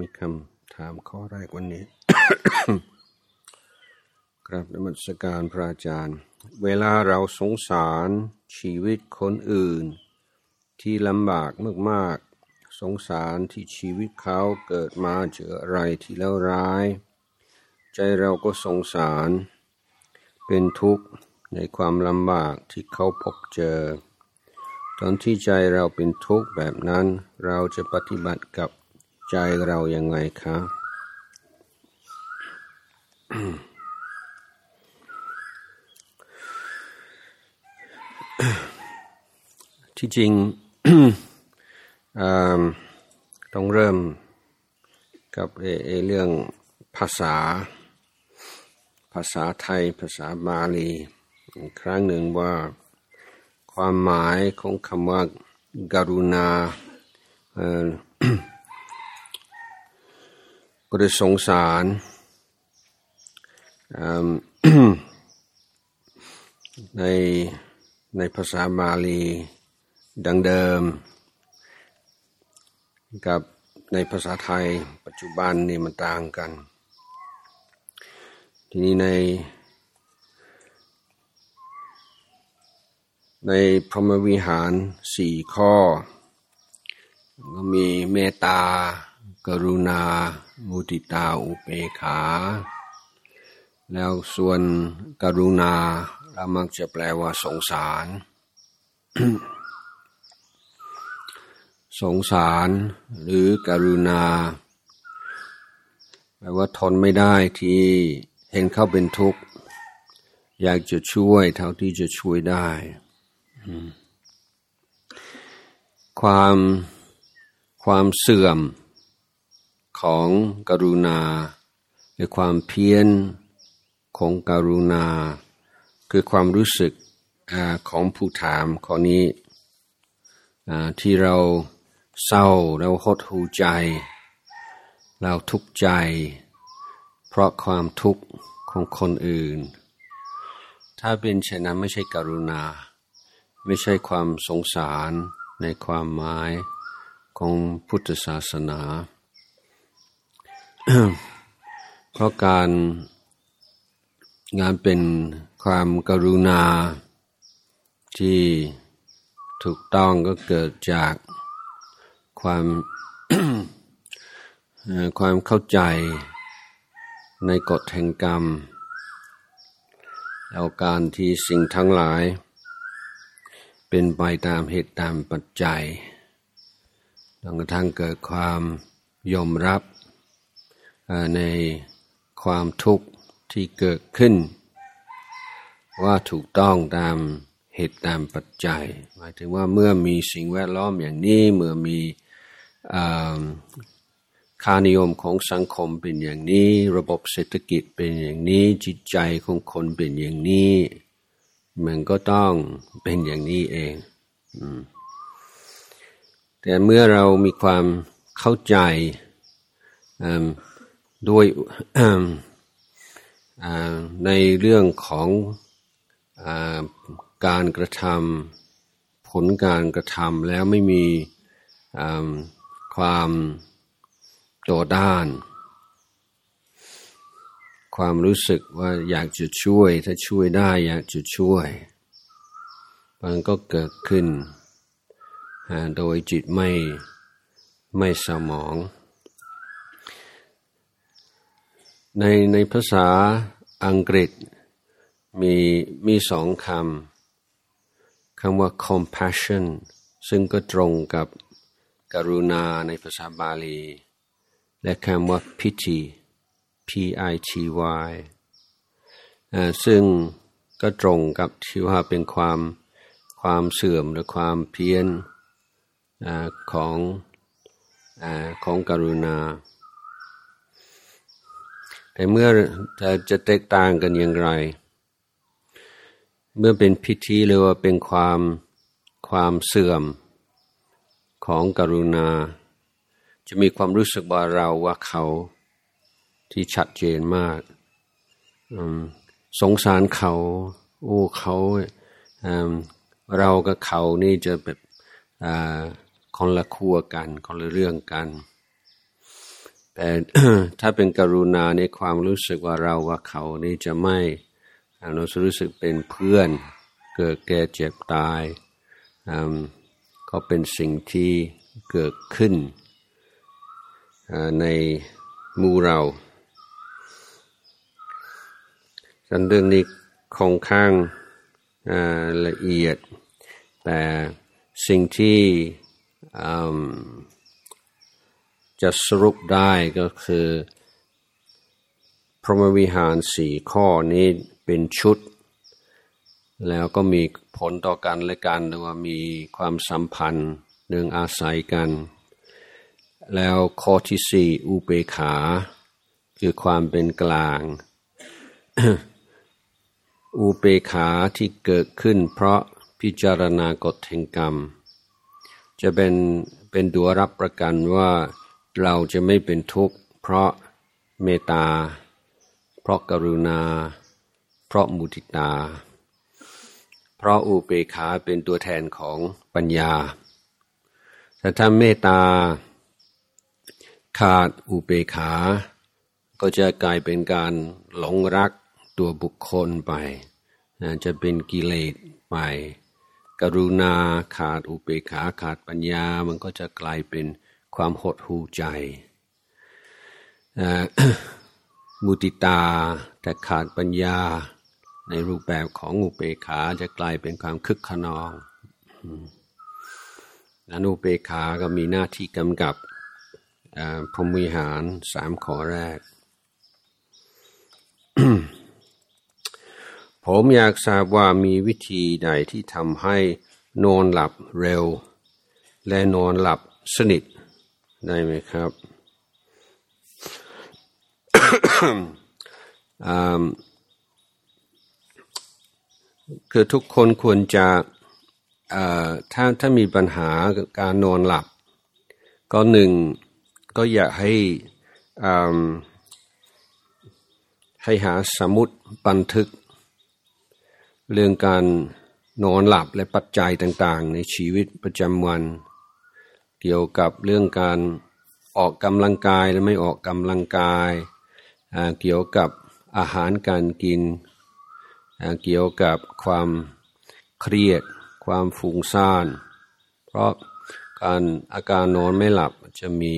มีคำถามข้อแรกวันนี้ ครับนมัสการพระอาจารย์ เวลาเราสงสารชีวิตคนอื่น ที่ลำบากมากๆ สงสารที่ชีวิตเขาเกิดมาเจออะไรที่แล้วร้าย ใจเราก็สงสาร เป็นทุกข์ในความลำบากที่เขาพบเจอ ตอนที่ใจเราเป็นทุกข์แบบนั้น เราจะปฏิบัติกับ ใจเราย่างไรคะที่จริงต้องเริ่มกับเอเรื่องภาษา ภาษาไทยภาษาบาลีครั้งหนึ่งว่าความหมายของคำว่าการุณา ก็ได้สงสารในในภาษาบาลีดังเดิม กับในภาษาไทยปัจจุบันนี่มันต่างกัน ทีนี้ในในพรหมวิหารสี่ข้อ ก็มีเมตตากรุณา มุติตาอุเบกขา แล้วส่วนกรุณาเรามักจะแปลว่าสงสาร สงสารหรือกรุณา แปลว่าทนไม่ได้ที่เห็นเขาเป็นทุกข์ อยากจะช่วยเท่าที่จะช่วยได้ ความความเสื่อม ของกรุณา หรือความเพี้ยนของกรุณา คือความรู้สึกอของผู้ถามข้อนี้ที่เราเศร้าเราหดหูใจ เราทุกข์ใจ เพราะความทุกข์ของคนอื่น ถ้าเป็นเช่นนั้นไม่ใช่กรุณา ไม่ใช่ความสงสารในความหมายของพุทธศาสนา เพราะการงานเป็นความกรุณา ที่ถูกต้องก็เกิดจากความความเข้าใจในกฎแห่งกรรมแล้วการที่สิ่งทั้งหลาย เป็นไปตามเหตุตามปัจจัยจนกระทั่งเกิดความยอมรับ ในความทุกข์ที่เกิดขึ้น ว่าถูกต้องตามเหตุตามปัจจัย หมายถึงว่าเมื่อมีสิ่งแวดล้อมอย่างนี้เมื่อมีค่านิยมของสังคมเป็นอย่างนี้ ระบบเศรษฐกิจเป็นอย่างนี้จิตใจของคนเป็นอย่างนี้ มันก็ต้องเป็นอย่างนี้เองแต่เมื่อเรามีความเข้าใจ ด้วยในเรื่องของอการกระทำผลการกระทำแล้วไม่มีความโตด้าน ความรู้สึกว่าอยากจะช่วย ถ้าช่วยได้อยากจะช่วย มันก็เกิดขึ้น โดยจิตไม่ไม่สมอง ในในภาษาอังกฤษมีมีสองคำ คำว่า compassion ซึ่งก็ตรงกับกรุณาในภาษาบาลี และคำว่า pity p i t y ซึ่งก็ตรงกับที่ว่าเป็นความความเสื่อมหรือความเพี้ยนอของอของกรุณา แต่เมื่อจะแตกต่างกันอย่างไร เมื่อเป็นพิธีหรือว่าเป็นความความเสื่อมของกรุณา จะมีความรู้สึกว่าเราว่าเขาที่ชัดเจนมากสงสารเขา โอ้เขาเรากับเขานี่จะแบบคนละคั่วกันคนละเรื่องกัน แต่ถ้าเป็นกรุณาในความรู้สึกว่าเราว่าเขานี่จะไม่เรารู้สึกเป็นเพื่อน เกิดแก่เจ็บตายก็เป็นสิ่งที่เกิดขึ้นในมูเราสันเรื่องนี้คงข้างละเอียด แต่สิ่งที่ จะสรุปได้ก็คือ พรหมวิหารสี่ข้อนี้เป็นชุด แล้วก็มีผลต่อกันและกันหรือว่ามีความสัมพันธ์เนื่องอาศัยกัน แล้วข้อที่สี่อุเบขา คือความเป็นกลาง อุเบขาที่เกิดขึ้น เพราะพิจารณากฎแห่งกรรม จะเป็นเป็นตัวรับประกันว่า เราจะไม่เป็นทุกข์ เพราะเมตตา เพราะกรุณา เพราะมุติตา เพราะอุเบขาเป็นตัวแทนของปัญญาแต่ถ้าเมตตา ขาดอุเบขา ก็จะกลายเป็นการหลงรักตัวบุคคลไป จะเป็นกิเลสไป กรุณาขาดอุเบกขาขาดปัญญา มันก็จะกลายเป็น ความหดหูใจมุติตาแต่ขาดปัญญาในรูปแบบของอุเบกขาจะกลายเป็นความคึกขนองนั้นอุเบกขาก็มีหน้าที่กำกับพรหมิหารสามข้อแรก ผมอยากทราบว่ามีวิธีใดที่ทำให้นอนหลับเร็ว และนอนหลับสนิท ได้ไหมครับคือทุกคนควรจะถ้าถ้ามีปัญหาการนอนหลับ ก็หนึ่งก็อยากให้ให้หาสมุดบันทึก เรื่องการนอนหลับและปัจจัยต่างๆ ในชีวิตประจำวัน เกี่ยวกับเรื่องการออกกำลังกายและไม่ออกกำลังกายเกี่ยวกับอาหารการกิน เกี่ยวกับความเครียด ความฟุ้งซ่าน เพราะการอาการนอนไม่หลับจะมี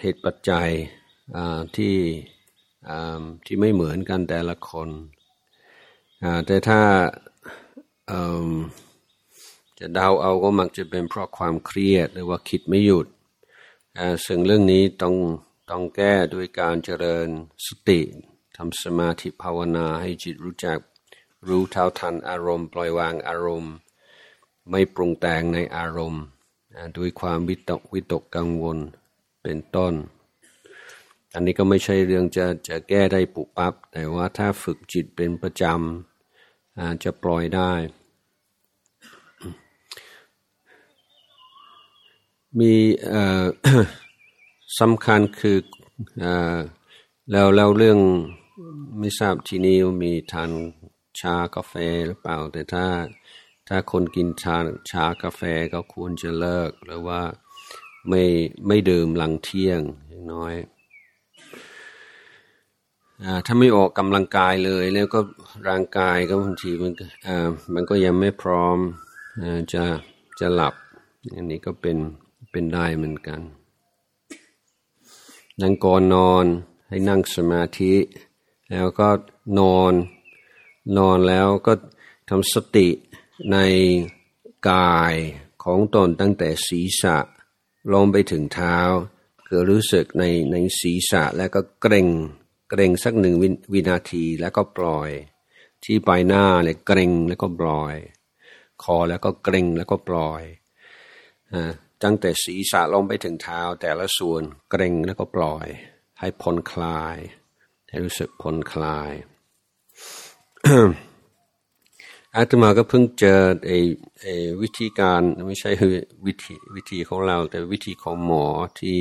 เหตุปัจจัยที่ที่ไม่เหมือนกันแต่ละคน แต่ถ้า จะเดาเอาก็มักจะเป็นเพราะความเครียดหรือว่าคิดไม่หยุดซึ่งเรื่องนี้ต้องต้องแก้ด้วยการเจริญสติทำสมาธิภาวนาให้จิตรู้จักรู้เท่าทันอารมณ์ ปล่อยวางอารมณ์ ไม่ปรุงแต่งในอารมณ์ด้วยความวิตกวิตกกังวลเป็นต้น อันนี้ก็ไม่ใช่เรื่องจะจะแก้ได้ปุบปับ แต่ว่าถ้าฝึกจิตเป็นประจำจะปล่อยได้ มีสำคัญคือแล้วแล้วเรื่องไม่ทราบที่นี่มีทานชากาแฟหรือเปล่า แต่ถ้าถ้าคนกินชาชากาแฟก็ควรจะเลิก หรือว่าไม่ไม่ดื่มหลังเที่ยงอย่างน้อยถ้าไม่ออกกำลังกายเลย แล้วก็ร่างกายก็บางทีมันมันก็ยังไม่พร้อมจะจะหลับอันนี้ก็เป็น เป็นได้เหมือนกัน นั่งก่อนนอนให้นั่งสมาธิ แล้วก็นอนนอนแล้วก็ทำสติในกายของตนตั้งแต่ศีรษะลงไปถึงเท้าคือรู้สึกในในศีรษะแล้วก็เกร็งเกรงสักหนึ่งวินาทีแล้วก็ปล่อย ที่ใบหน้าเนี่ยเกรงแล้วก็ปล่อย คอแล้วก็เกรงแล้วก็ปล่อย ตั้งแต่ศีรษะลงไปถึงเท้าแต่ละส่วนเกรงแล้วก็ปล่อย ให้ผ่อนคลาย ให้รู้สึกผ่อนคลายอาตมาก็เพิ่งเจอไอ้ไอ้วิธีการไม่ใช่วิธีวิธีของเรา แต่วิธีของหมอที่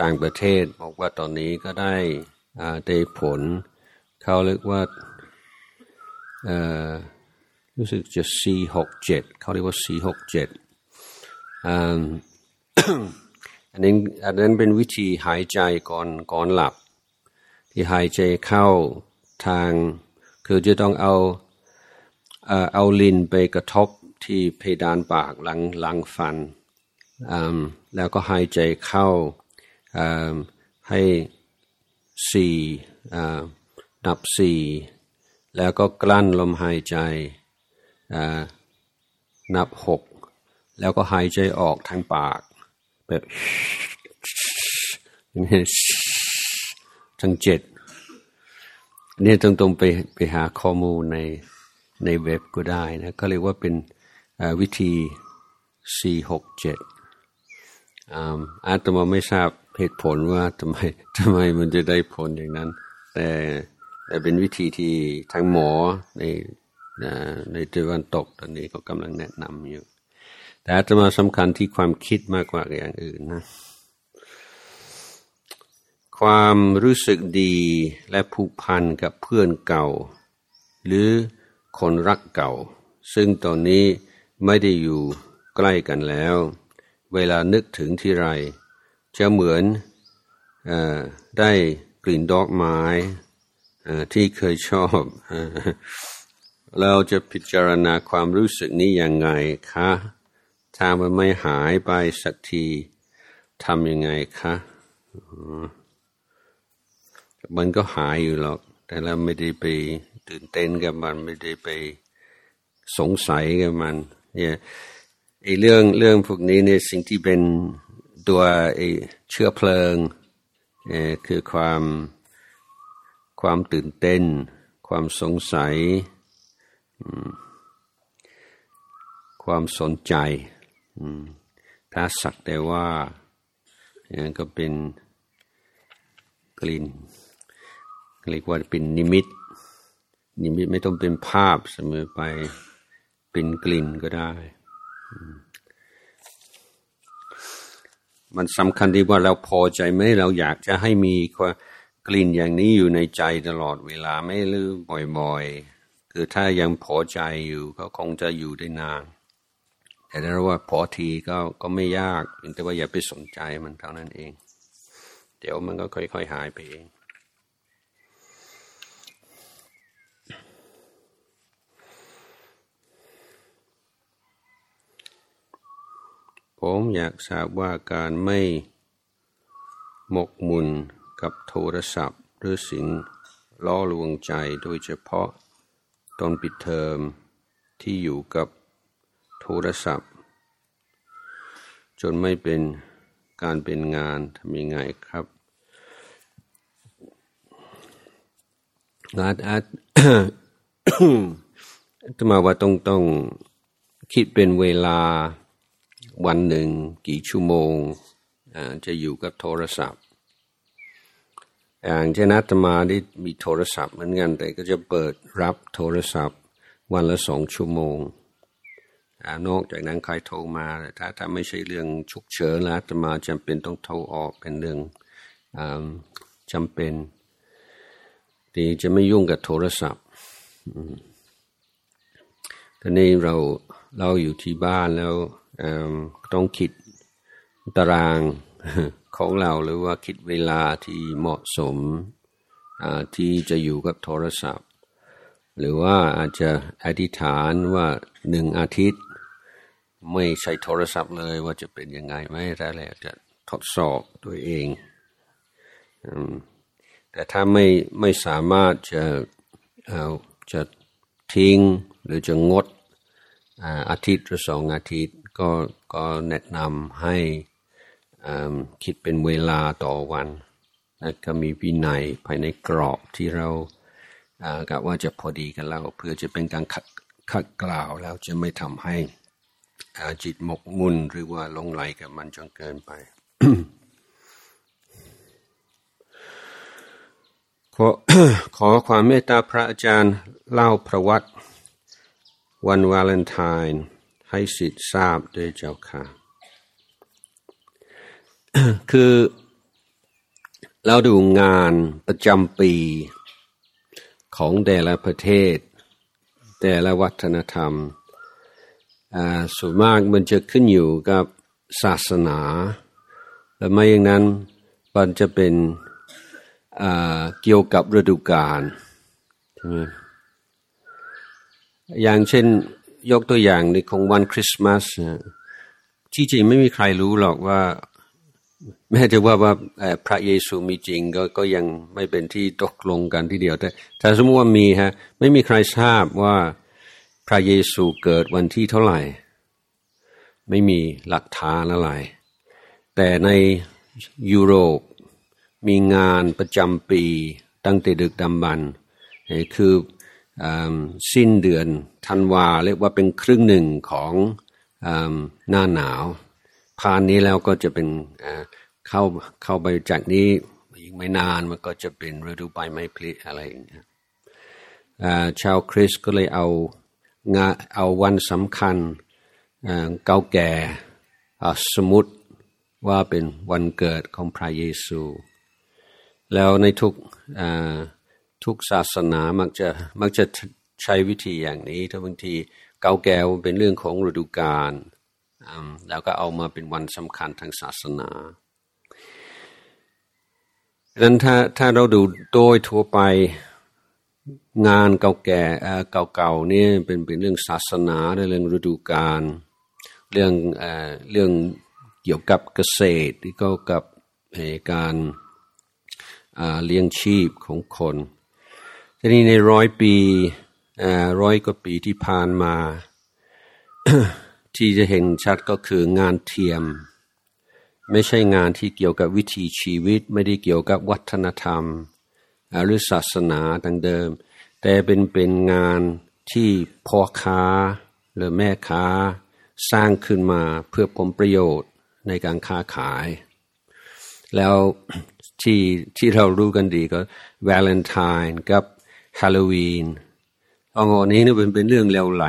ต่างประเทศ บอกว่าตอนนี้ก็ได้ได้ผล เขาเรียกว่ารู้สึกจะ C หกเจ็ดเขาเรียกว่า C หกเจ็ด อันนั้นอันนั้นเป็นวิธีหายใจก่อนก่อนหลับ ที่หายใจเข้าทาง คือจะต้องเอาเอาลิ้นไปกระทบที่เพดานปากหลังหลังฟัน แล้วก็หายใจเข้าให้สี่นับสี่แล้วก็กลั้นลมหายใจนับหก แล้วก็หายใจออกทางปากแบบทั้งเจ็ดนี่ต้องตรงไปไปหาข้อมูลในในเว็บก็ได้นะก็เรียกว่าเป็นวิธีสี่หกเจ็ดอาตมาไม่ทราบเหตุผลว่าทำไมทำไมมันจะได้ผลอย่างนั้น แต่แต่เป็นวิธีที่ทางหมอในในตะวันตกตอนนี้ก็กำลังแนะนำอยู่ แต่อาตมาสำคัญที่ความคิดมากกว่าอย่างอื่นนะ ความรู้สึกดีและผูกพันกับเพื่อนเก่า หรือคนรักเก่า ซึ่งตอนนี้ไม่ได้อยู่ใกล้กันแล้ว เวลานึกถึงที่ไร จะเหมือนอได้กลิ่นดอกไม้ที่เคยชอบ เราจะพิจารณาความรู้สึกนี้ยังไงคะ ถ้ามันไม่หายไปสักทีทำยังไงคะมันก็หายอยู่หรอก แต่เราไม่ได้ไปตื่นเต้นกับมัน ไม่ได้ไปสงสัยกับมัน เนี่ยไอ้เรื่องเรื่องพวกนี้เนี่ยสิ่งที่เป็นตัวไอ้เชื้อเพลิงเนี่ยคือความความตื่นเต้น ความสงสัย ความสนใจ ถ้าสักแต่ว่าอย่างนั้นก็เป็นกลิ่นเรียกว่าเป็นนิมิต นิมิตไม่ต้องเป็นภาพเสมอไปเป็นกลิ่นก็ได้ มันสำคัญที่ว่าเราพอใจไหมเราอยากจะให้มีกลิ่นอย่างนี้อยู่ในใจตลอดเวลาไม่ลืมบ่อยๆ คือถ้ายังพอใจอยู่ก็คงจะอยู่ได้นาน แต่ถ้าว่าพอทีก็ก็ไม่ยากแต่ว่าอย่าไปสนใจมันเท่านั้นเอง เดี๋ยวมันก็ค่อย ๆ หายไปเองผมอยากทราบว่าการไม่หมกมุ่นกับโทรศัพท์ หรือสิ่งล่อลวงใจโดยเฉพาะตอนปิดเทอมที่อยู่กับ โทรศัพท์ จนไม่เป็นการเป็นงานทำยังไงครับอาจอาจจะมาว่าต้องต้องคิดเป็นเวลาวันหนึ่งกี่ชั่วโมงจะอยู่กับโทรศัพท์อย่างเช่นอาตมาได้มีโทรศัพท์เหมือนกันแต่ก็จะเปิดรับโทรศัพท์วันละสองชั่วโมง นอกจากนั้นใครโทรมาถ้าถ้าไม่ใช่เรื่องฉุกเฉินแล้วอาตมาจำเป็นต้องโทรออกเป็นเรื่องจำเป็นทีจะไม่ยุ่งกับโทรศัพท์ตอนนี้เราเราอยู่ที่บ้านแล้วต้องคิดตารางของเราหรือว่าคิดเวลาที่เหมาะสมที่จะอยู่กับโทรศัพท์ หรือว่าอาจจะอธิษฐานว่าหนึ่งอาทิตย์ ไม่ใช้โทรศัพท์เลยว่าจะเป็นยังไงไม่ได้แล้วจะทดสอบตัวเองแต่ถ้าไม่ไม่สามารถจะเอาจะทิ้งหรือจะงดอาทิตย์หรือสองอาทิตย์ก็ก็แนะนำให้คิดเป็นเวลาต่อวันและก็มีวินัยภายในกรอบที่เรากะว่าจะพอดีกันแล้วเพื่อจะเป็นการขัดขัดกล่าวแล้วจะไม่ทำให้ จิตหมกมุ่นหรือว่าลงไหลกับมันจนเกินไป ขอขอความเมตตาพระอาจารย์เล่าประวัติ วันวาเลนไทน์ให้สิทธิ์ทราบด้วยเจ้าค่ะ คือเราดูงานประจำปีของแต่ละประเทศ แต่ละวัฒนธรรม ส่วนมากมันจะขึ้นอยู่กับศาสนา และไม่อย่างนั้นมันจะเป็นเกี่ยวกับฤดูกาลใช่ไหมอย่างเช่นยกตัวอย่างในของวันคริสต์มาสที่จริงไม่มีใครรู้หรอกว่า แม้จะว่าว่าพระเยซูมีจริงก็ก็ยังไม่เป็นที่ตกลงกันทีเดียวแต่ถ้าสมมติว่ามีฮะไม่มีใครทราบว่า ระเยซูเกิดวันที่เท่าไหร่ ไม่มีหลักฐานอะไร แต่ในยุโรปมีงานประจำปีตั้งแต่ดึกดำบรรคือสิ้นเดือนธันวาเรียกว่าเป็นครึ่งหนึ่งของหน้าหนาว ผ่านนี้แล้วก็จะเป็นเข้าเข้าไปจากนี้อีกไม่นานมันก็จะเป็นฤดูใบไม้ผลิอะไรอย่างเงี้ยชาวคริสก็เลยเอา งาเอาวันสำคัญเก่าแก่สมมติว่าเป็นวันเกิดของพระเยซู แล้วในทุกทุกศาสนามักจะมักจะใช้วิธีอย่างนี้ถ้าบางทีเก่าแก่เป็นเรื่องของฤดูกาลแล้วก็เอามาเป็นวันสำคัญทางศาสนาดังนั้นถ้าถ้าเราดูโดยทั่วไป งานเก่าแก่เก่าๆนี่เป็นเป็นเรื่องศาสนาเรื่องฤดูกาลเรื่องเรื่องเกี่ยวกับเกษตรที่เกี่ยวกับการเลี้ยงชีพของคนทีนี้ในร้อยปีร้อยกว่าปีที่ผ่านมา ที่จะเห็นชัดก็คืองานเทียม ไม่ใช่งานที่เกี่ยวกับวิถีชีวิต ไม่ได้เกี่ยวกับวัฒนธรรม หรือศาสนาดังเดิม แต่เป็นเป็นงานที่พ่อค้าหรือแม่ค้าสร้างขึ้นมาเพื่อผลประโยชน์ในการค้าขาย แล้วที่ที่เรารู้กันดีก็วาเลนไทน์กับฮาโลวีนเอางอนี้นี่เป็นเป็นเรื่องเลวไหล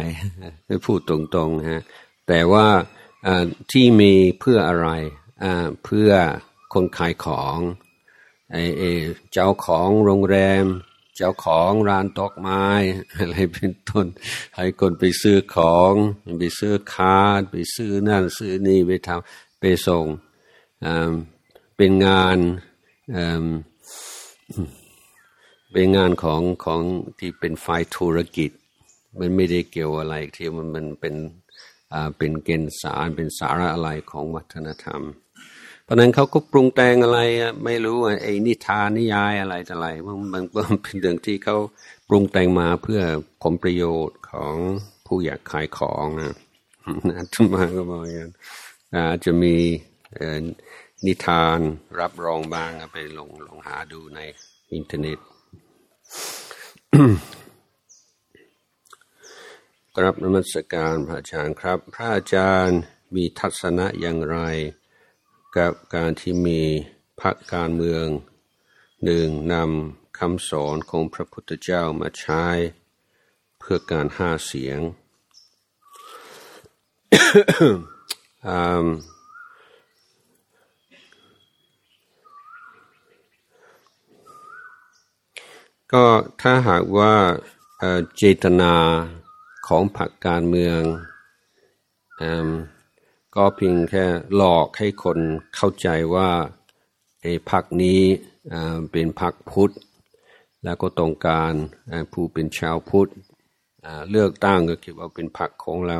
พูดตรงๆฮะแต่ว่าที่มีเพื่ออะไรเพื่อคนขายของ ไอ้เจ้าของโรงแรม เจ้าของร้านตอกไม้อะไรเป็นต้นให้คนไปซื้อของไปซื้อคาร์ดไปซื้อนั่นซื้อนี่ไปทำไปส่งเป็นงานเป็นงานของของที่เป็นฝ่ายธุรกิจ มันไม่ได้เกี่ยวอะไรที่มันมันเป็นเป็นเกณฑ์สารเป็นสาระอะไรของวัฒนธรรม ราะนั้นเขาก็ปรุงแต่งอะไรไม่รู้ไอ้นิทานนิยายอะไรอะไรมันมันเป็นเรื่องที่เขาปรุงแต่งมาเพื่อผลประโยชน์ของผู้อยากขายของนะทุมาก็บอกอย่างนั้นอาจจะมีนิทานรับรองบ้างไปลงลองหาดูในอินเทอร์เน็ตกรับนมัสการพระอาจารย์ครับ พระอาจารย์มีทัศนะอย่างไร กับการที่มีพรรคการเมืองหนึ่งนำคำสอนของพระพุทธเจ้ามาใช้ เพื่อการห้าเสียง ก็ถ้าหากว่าเจตนาของพรรคการเมืองอ ก็เพียงแค่หลอกให้คนเข้าใจว่าไอ้พรรคนี้เป็นพรรคพุทธ แล้วก็ต้องการผู้เป็นชาวพุทธเลือกตั้งก็คิดว่าเป็นพรรคของเรา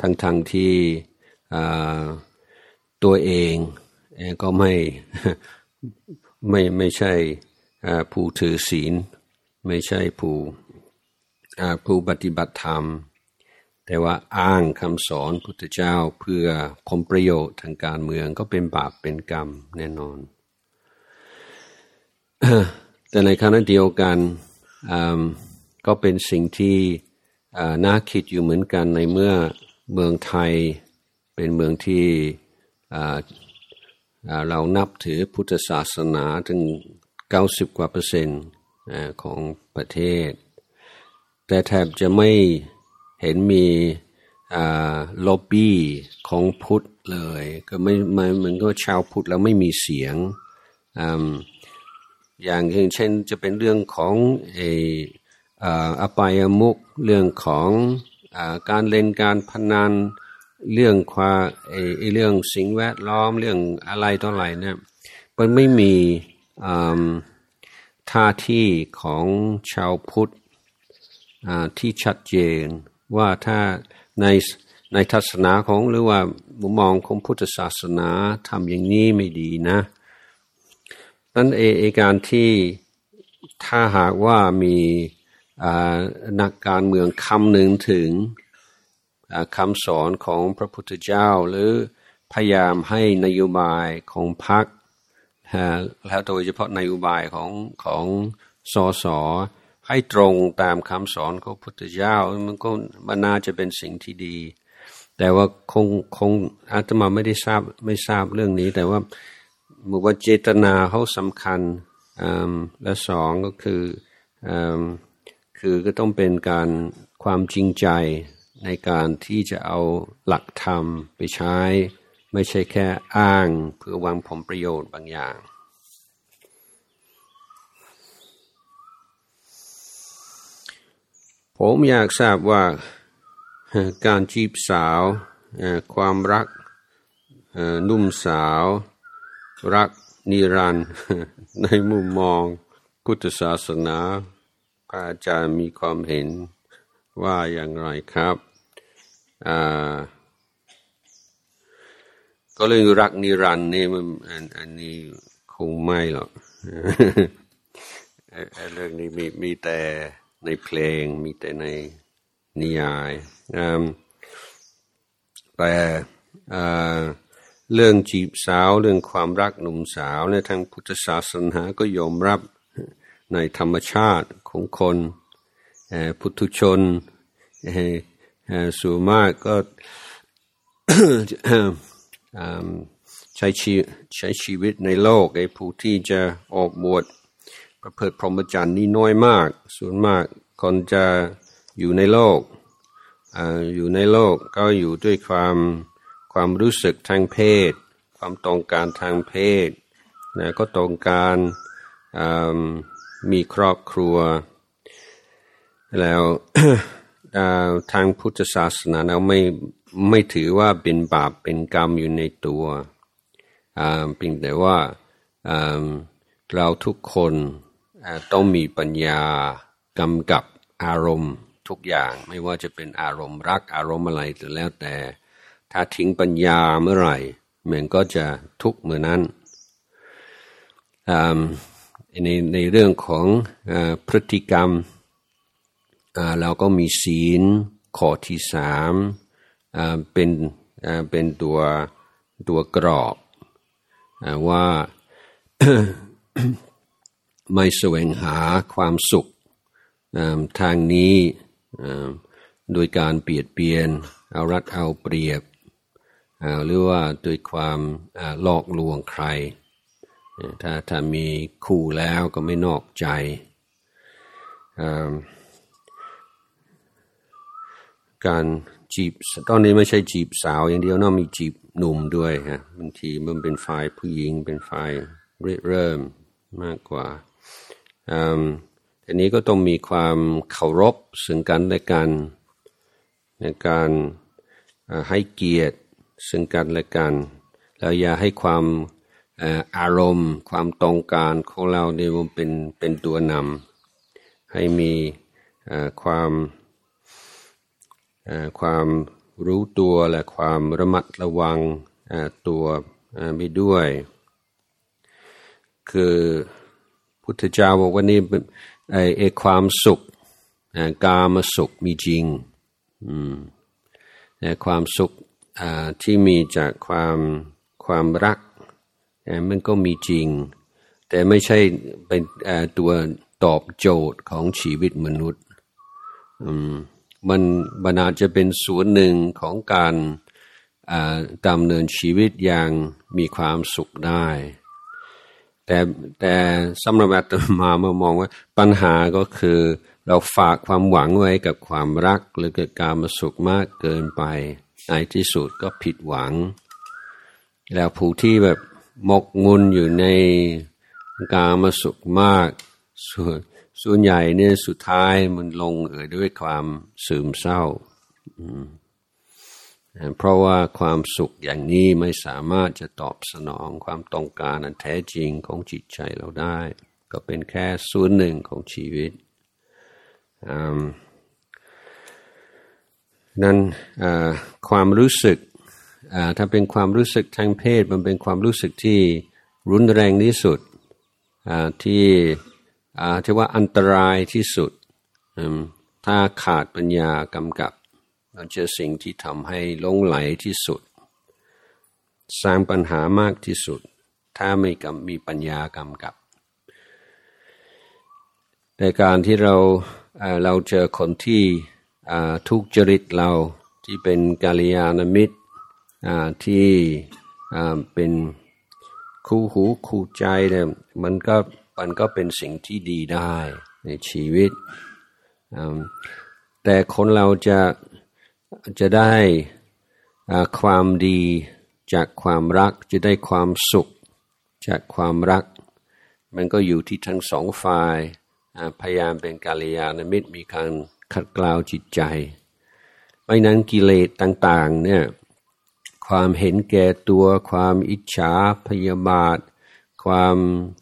ทั้งๆทที่ตัวเองก็ไม่ไม่ไม่ใช่ผู้ถือศีล ไม่ใช่ผู้ผู้ปฏิบัติธรรม แต่ว่าอ้างคำสอนพุทธเจ้าเพื่อผลประโยชน์ทางการเมืองก็เป็นบาปเป็นกรรมแน่นอน แต่ในขณะเดียวกันก็เป็นสิ่งที่น่าคิดอยู่เหมือนกันในเมื่อเมืองไทยเป็นเมืองที่เรานับถือพุทธศาสนาถึง 90 กว่าเปอร์เซ็นต์ของประเทศ แต่แทบจะไม่ เห็นมีล็อบบี้ของพุทธเลย ก็ไม่ไม่มันก็ชาวพุทธแล้วไม่มีเสียงออย่างเช่นจะเป็นเรื่องของเออปายมุกเรื่องของอการเล่นการพนันเรื่องความไอ้เรื่องสิ่งแวดล้อมเรื่องอะไรต่ออะไรเนี่ยมันไม่มีท่าที่ของชาวพุทธที่ชัดเจน ว่าถ้าในในทัศนาของหรือว่ามุมมองของพุทธศาสนาทำอย่างนี้ไม่ดีนะนั้นเอการที่ถ้าหากว่ามีนักการเมืองคำหนึ่งถึงคำสอนของพระพุทธเจ้า หรือพยายามให้นโยบายของพรรคแล้วโดยเฉพาะนโยบายของของสส ให้ตรงตามคำสอนของพุทธเจ้ามันก็มันน่าจะเป็นสิ่งที่ดี แต่ว่าคงคงอาตมาไม่ได้ทราบไม่ทราบเรื่องนี้ แต่ว่าบอกว่าเจตนาเขาสำคัญและสองก็คือคือก็ต้องเป็นการความจริงใจในการที่จะเอาหลักธรรมไปใช้ ไม่ใช่แค่อ้างเพื่อวางผลประโยชน์บางอย่าง ผมอยากทราบว่าการจีบสาวความรักนุ่มสาว รักนิรันด์ในมุมมองพุทธศาสนาพระอาจารย์มีความเห็นว่าอย่างไรครับอ่าก็เรื่องรักนิรันด์นี่มันอันนี้คงไม่หรอกเรื่องนี้มีมีแต่ ในเพลงมีแต่ในนิยายแต่เรื่องจีบสาวเรื่องความรักหนุ่มสาวในทางพุทธศาสนาก็ยอมรับในธรรมชาติของคนพุทุชนสูงมากก็ใช้ชีใช้ชีวิตในโลกไอ้ผู้ที่จะออกบวช ประพฤติพรหมจรรย์นี่น้อยมาก ส่วนมากคนจะอยู่ในโลกอยู่ในโลกก็อยู่ด้วยความความรู้สึกทางเพศ ความต้องการทางเพศนะก็ต้องการมีครอบครัว แล้วทางพุทธศาสนาเราไม่ไม่ถือว่าเป็นบาปเป็นกรรมอยู่ในตัวเพียงแต่ว่าเราทุกคน ต้องมีปัญญากำกับอารมณ์ทุกอย่าง ไม่ว่าจะเป็นอารมณ์รักอารมณ์อะไรก็แล้วแต่ ถ้าทิ้งปัญญาเมื่อไหร่มันก็จะทุกเมื่อนั้นในในเรื่องของพฤติกรรมเราก็มีศีลข้อที่สามเป็นเป็นตัวตัวกรอบว่า ไม่แสวงหาความสุขทางนี้โดยการเปลี่ยนเปลี่ยนเอารัดเอาเปรียบหรือว่าโดยความหลอกลวงใคร ถ้าถ้ามีคู่แล้วก็ไม่นอกใจ การจีบตอนนี้ไม่ใช่จีบสาวอย่างเดียวนะมีจีบหนุ่มด้วยฮะบางทีมันเป็นฝ่ายผู้หญิงเป็นฝ่ายเริ่มมากกว่า ทีนี้ก็ต้องมีความเคารพซึ่งกันและกันในการให้เกียรติซึ่งกันและกันแล้วอย่าให้ความอารมณ์ ความต้องการของเราเนี่ยมันเป็นเป็นตัวนำให้มีความความรู้ตัวและความระมัดระวังตัวไปด้วย คือ พุทธเจ้าบอกว่านี่ไอ้ความสุขกามสุขมีจริงความสุขที่มีจากความความรักมันก็มีจริง แต่ไม่ใช่เป็นตัวตอบโจทย์ของชีวิตมนุษย์มันมันอาจจะเป็นส่วนหนึ่งของการดำเนินชีวิตอย่างมีความสุขได้ แต่แต่สำหรับอาตมามามองว่าปัญหาก็คือเราฝากความหวังไว้กับความรักหรือกิดการมาสุขมากเกินไป ในที่สุดก็ผิดหวัง แล้วผู้ที่แบบมกงุนอยู่ในกามาสุขมากส่วนส่วนใหญ่เนี่ยสุดท้ายมันลงเอ่ยด้วยความซึมเศร้า เพราะว่าความสุขอย่างนี้ไม่สามารถจะตอบสนองความต้องการอันแท้จริงของจิตใจเราได้ ก็เป็นแค่ส่วนหนึ่งของชีวิตนั้นความรู้สึกถ้าเป็นความรู้สึกทางเพศมันเป็นความรู้สึกที่รุนแรงที่สุดที่ที่ว่าอันตรายที่สุด ถ้าขาดปัญญากำกับ มันจะสิ่งที่ทำให้ลงไหลที่สุด สร้างปัญหามากที่สุด ถ้าไม่กำมีปัญญากำกับ ในการที่เราเราเจอคนที่ทุกจริตเราที่เป็นกาลยานมิตรที่เป็นคู่หูคู่ใจเนี่ยมันก็มันก็เป็นสิ่งที่ดีได้ในชีวิต แต่คนเราจะ จะได้ความดีจากความรักจะได้ความสุขจากความรัก มันก็อยู่ที่ทั้งสองฝ่ายพยายามเป็นกาลยานมิตรมีการขัดเกลาจิตใจ ไม่นั้นกิเลสต่างๆเนี่ยความเห็นแก่ตัว ความอิจฉาพยาบาท ความ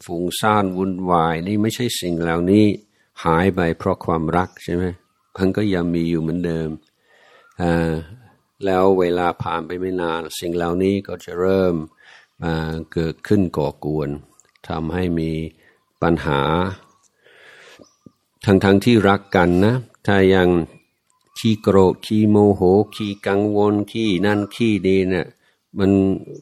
ฝุ่งซ่านวุ่นวายนี่ไม่ใช่สิ่งเหล่านี้หายไปเพราะความรักใช่ไหมมันก็ยังมีอยู่เหมือนเดิม แล้วเวลาผ่านไปไม่นาน สิ่งเหล่านี้ก็จะเริ่มเกิดขึ้นก่อกวนทำให้มีปัญหา ทั้งๆทที่รักกันนะ ถ้ายังขี้โกรธขี้โมโหขี้กังวลขี้นั่นขี้ดีเนะี่ยมัน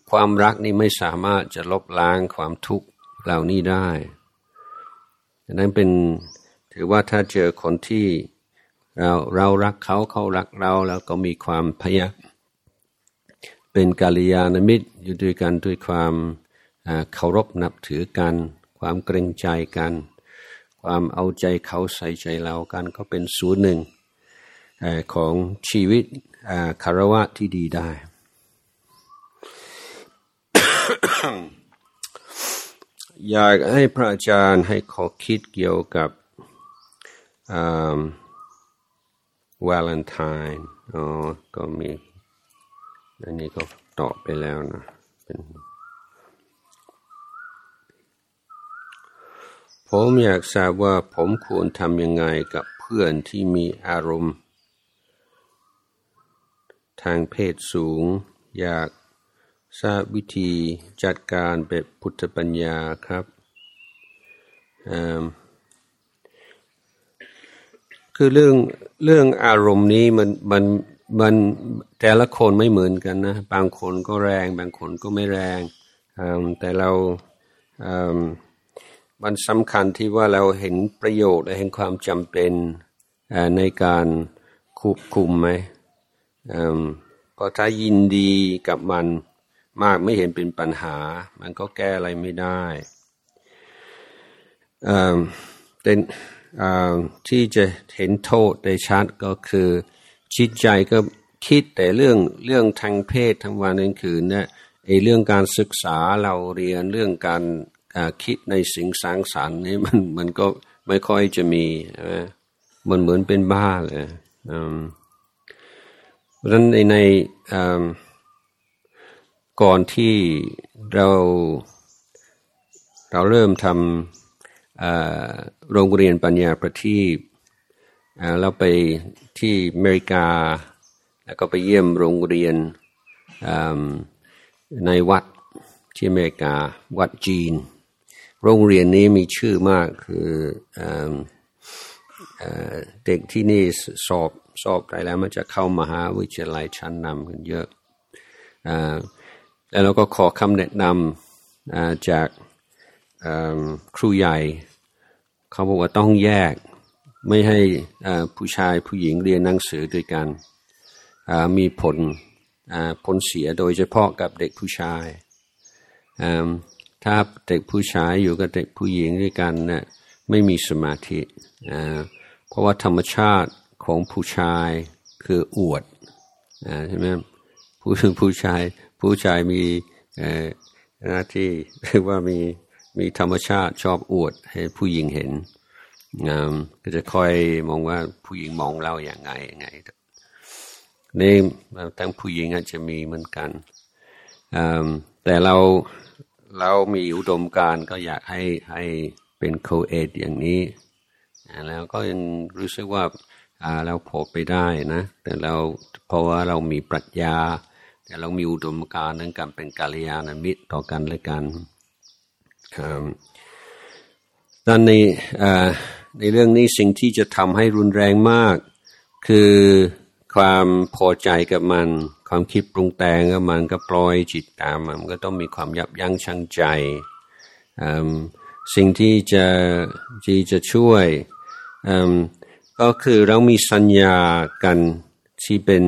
ความรักนี่ไม่สามารถจะลบล้างความทุกข์เหล่านี้ได้ดังนั้นเป็นถือว่าถ้าเจอคนที่ เราเรารักเขาเขารักเราแล้วก็มีความพยาเป็นกาลยานมิตรอยู่ด้วยกันด้วยความเคารพนับถือกัน ความเกรงใจกัน ความเอาใจเขาใส่ใจเรากันก็เป็นศูนย์หนึ่งของชีวิตคารวะที่ดีได้ อยากให้พระอาจารย์ให้ขอคิดเกี่ยวกับ วาเลนไทน์อ๋อ ก็มีอันนี้ก็ตอบไปแล้วนะเป็นผมอยากทราบว่าผมควรทำยังไงกับเพื่อนที่มีอารมณ์ ทางเพศสูง อยากทราบวิธีจัดการแบบพุทธปัญญาครับ คือเรื่องเรื่องอารมณ์นี้มันมันมันแต่ละคนไม่เหมือนกันนะ บางคนก็แรง บางคนก็ไม่แรง แต่เรามันสำคัญที่ว่าเราเห็นประโยชน์และเห็นความจำเป็นในการควบคุมไหมก็ถ้ายินดีกับมันมากไม่เห็นเป็นปัญหา มันก็แก้อะไรไม่ได้แต่ ที่จะเห็นโทษได้ชัดก็คือจิตใจก็คิดแต่เรื่องเรื่องทางเพศทั้งวันทั้งคืนเนี่ยไอ้เรื่องการศึกษาเราเรียนเรื่องการคิดในสิ่งสร้างสรรค์นี่มันมันก็ไม่ค่อยจะมีมันเหมือนเป็นบ้าเลยราะฉะนั้นในในก่อนที่เราเราเริ่มทำ โรงเรียนปัญญาประทีปเราไปที่อเมริกา แล้วก็ไปเยี่ยมโรงเรียนในวัดที่อเมริกา วัดจีน โรงเรียนนี้มีชื่อมากคือเด็กที่นี่สอบสอบได้แล้วมันจะเข้ามหาวิทยาลัยชั้นนำกันเยอะแล้วเราก็ขอคำแนะนำจาก ครูใหญ่ เขาบอกว่าต้องแยกไม่ให้ผู้ชายผู้หญิงเรียนหนังสือด้วยกันมีผลผลเสียโดยเฉพาะกับเด็กผู้ชาย ถ้าเด็กผู้ชายอยู่กับเด็กผู้หญิงด้วยกันเนะี่ยไม่มีสมาธิ เพราะว่าธรรมชาติของผู้ชายคืออวดใช่ไหมผู้ผู้ชายผู้ชายมีหน้าที่เรียกว่ามี มีธรรมชาติชอบอวดให้ผู้หญิงเห็นงามก็จะคอยมองว่าผู้หญิงมองเราอย่างไงอย่างไงนี่ทั้งผู้หญิงอาจจะมีเหมือนกัน แต่เราเรามีอุดมการก็อยากให้ให้เป็นโคเอดอย่างนี้ แล้วก็ยังรู้สึกว่าเราพอไปได้นะ แต่เราเพราะว่าเรามีปรัชญา แต่เรามีอุดมการณ์ในการเป็นกาลยานมิตรต่อกันและกัน ตอนนี้ในเรื่องนี้สิ่งที่จะทำให้รุนแรงมาก คือความพอใจกับมัน ความคิดปรุงแต่งกับมันก็ปล่อยจิตตามมันก็ต้องมีความยับยั้งชั่งใจ สิ่งที่จะที่จะช่วยก็คือเรามีสัญญากันที่เป็น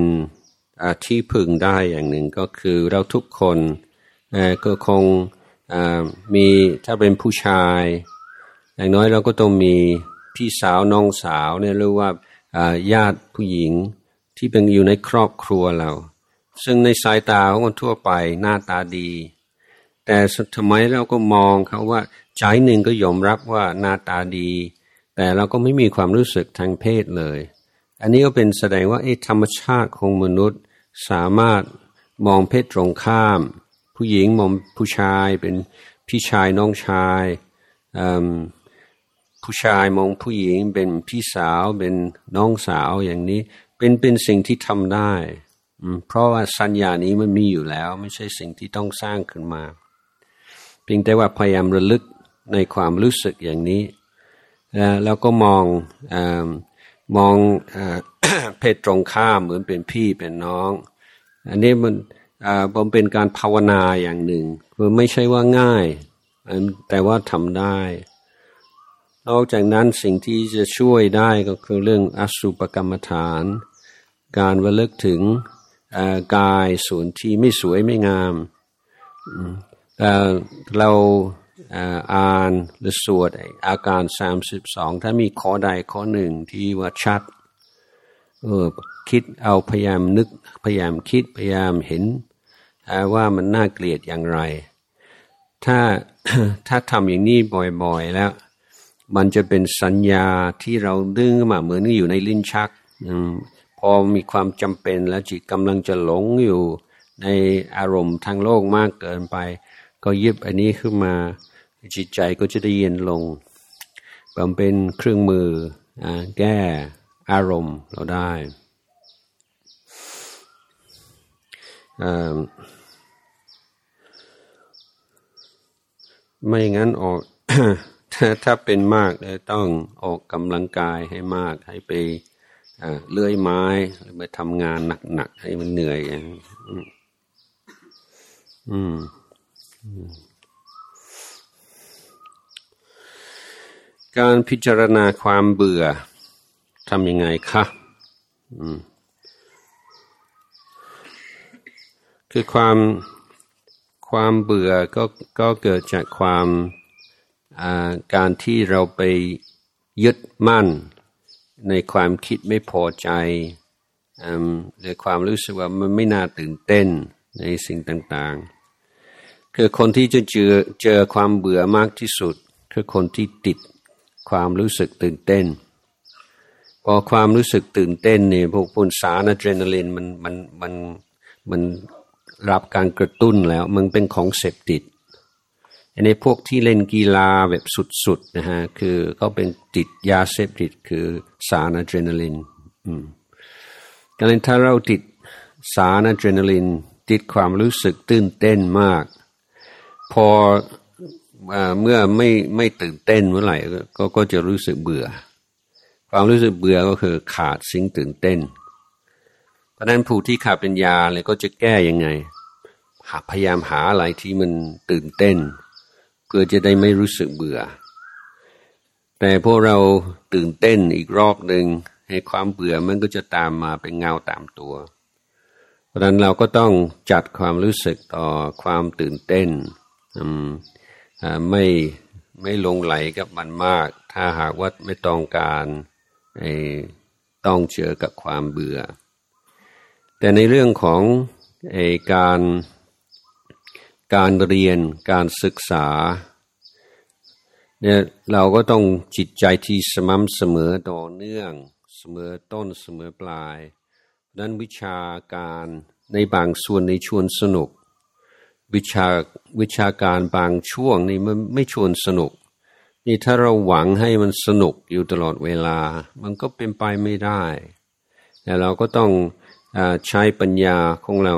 ที่พึงได้อย่างหนึ่งก็คือเราทุกคนก็คง มีถ้าเป็นผู้ชาย อย่างน้อยเราก็ต้องมีพี่สาวน้องสาวเนี่ยหรือว่าญาติผู้หญิงที่เป็นอยู่ในครอบครัวเรา ซึ่งในสายตาของคนทั่วไปหน้าตาดี แต่ทำไมเราก็มองเขาว่าใจหนึ่งก็ยอมรับว่าหน้าตาดี แต่เราก็ไม่มีความรู้สึกทางเพศเลย อันนี้ก็เป็นแสดงว่าธรรมชาติของมนุษย์สามารถมองเพศตรงข้าม ผู้หญิงมองผู้ชายเป็นพี่ชายน้องชายผู้ชายมองผู้หญิงเป็นพี่สาวเป็นน้องสาวอย่างนี้ เป็นเป็นสิ่งที่ทำได้เพราะว่าสัญญานี้มันมีอยู่แล้ว ไม่ใช่สิ่งที่ต้องสร้างขึ้นมาเพียงแต่ว่าพยายามระลึกในความรู้สึกอย่างนี้แล้วก็มองอมองเพศตรงข้ามเหมือนเป็นพี่เป็นน้อง อันนี้มัน ผมเป็นการภาวนาอย่างหนึ่งคือไม่ใช่ว่าง่าย แต่ว่าทำได้ นอกจากนั้นสิ่งที่จะช่วยได้ก็คือเรื่องอสุปกรรมฐาน การระลึกถึงกายส่วนที่ไม่สวยไม่งามเราอ่านหรือสวดอาการสามสิบสองถ้ามีข้อใดข้อหนึ่งที่ว่าชัดเออคิดเอาพยายามนึกพยายามคิดพยายามเห็น ว่ามันน่าเกลียดอย่างไร ถ้าถ้าทำอย่างนี้บ่อยๆแล้ว มันจะเป็นสัญญาที่เราดึงมาเหมือนอยู่ในลิ้นชักพอมีความจำเป็นแล้วจิตกำลังจะหลงอยู่ในอารมณ์ทางโลกมากเกินไป ก็ยิบอันนี้ขึ้นมาจิตใจก็จะได้เย็นลงมันเป็นเครื่องมืออแก้อารมณ์เราได้ ไม่งั้นออกถ้าเป็นมากเลยต้องออกกำลังกายให้มากให้ไปเลื่อยไม้หรือไปทำงานหนักๆให้มันเหนื่อยอย่างอืมการพิจารณาความเบื่อทำยังไงคะคือความ ความเบื่อก็ก็เกิดจากความการที่เราไปยึดมั่น ในความคิดไม่พอใจหรือความรู้สึกว่ามันไม่น่าตื่นเต้นในสิ่งต่างๆ คือคนที่จะเจอเจอความเบื่อมากที่สุด คือคนที่ติดความรู้สึกตื่นเต้น พอความรู้สึกตื่นเต้นเนี่ยพวกพลสารอะดรีนาลีนมันมันมันมัน รับการกระตุ้นแล้วมันเป็นของเสพติดในพวกที่เล่นกีฬาแบบสุดๆนะฮะคือเขาเป็นติดยาเสพติดคือสารอะดรีนาลีนอืมดังนั้นถ้าเราติดสารอะดรีนาลีนติดความรู้สึกตื่นเต้นมาก พอเมื่อไม่ไม่ตื่นเต้นเมื่อไหร่ก็ก็จะรู้สึกเบื่อ ความรู้สึกเบื่อก็คือขาดสิ่งตื่นเต้น เพราะนั้นผู้ที่ขาดเป็นยาเลยก็จะแก้ยังไงหาพยายามหาอะไรที่มันตื่นเต้น เพื่อจะได้ไม่รู้สึกเบื่อ แต่พวกเราตื่นเต้นอีกรอบหนึ่งให้ความเบื่อมันก็จะตามมาเป็นเงาตามตัว เพราะนั้นเราก็ต้องจัดความรู้สึกต่อความตื่นเต้นไม่ไม่ลงไหลกับมันมาก ถ้าหากว่าไม่ต้องการต้องเจอกับความเบื่อ แต่ในเรื่องของอการการเรียนการศึกษาเนี่ยเราก็ต้องจิตใจที่สม่ำเสมอต่อเนื่องเสมอต้นเสมอปลายนั้นวิชาการในบางส่วนในชวนสนุก วิชาวิชาการบางช่วงนี่มันไม่ชวนสนุก นี่ถ้าเราหวังให้มันสนุกอยู่ตลอดเวลา มันก็เป็นไปไม่ได้ แต่เราก็ต้อง ใช้ปัญญาของเรา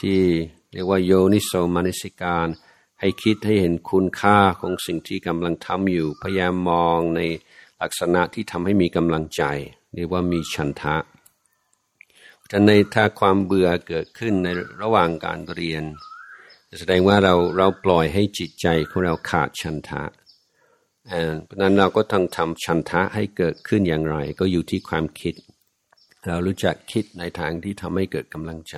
ที่เรียกว่าโยนิโสมานิสิการ ให้คิดให้เห็นคุณค่าของสิ่งที่กำลังทำอยู่ พยายามมองในลักษณะที่ทำให้มีกำลังใจ เรียกว่ามีฉันทะถ้าในถ้าความเบื่อเกิดขึ้นในระหว่างการเรียน แสดงว่าเราเราปล่อยให้จิตใจของเราขาดฉันทะเพราะนั้นเราก็ต้องทำฉันทะให้เกิดขึ้นอย่างไร ก็อยู่ที่ความคิด เรารู้จักคิดในทางที่ทำให้เกิดกำลังใจ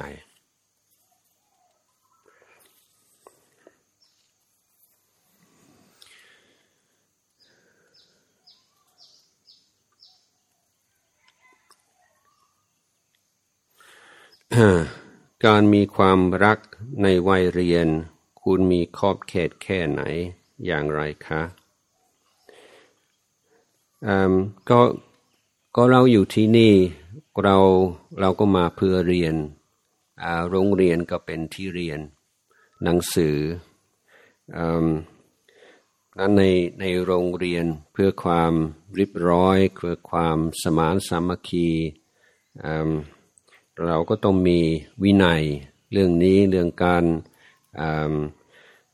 การมีความรักในวัยเรียน คุณมีขอบเขตแค่ไหนอย่างไรคะก็ก็เราอยู่ที่นี่ เราเราก็มาเพื่อเรียนโรงเรียนก็เป็นที่เรียนหนังสือนั้นในในโรงเรียนเพื่อความริบร้อยเพื่อความสมานสามัคคีเราก็ต้องมีวินัยเรื่องนี้เรื่องการ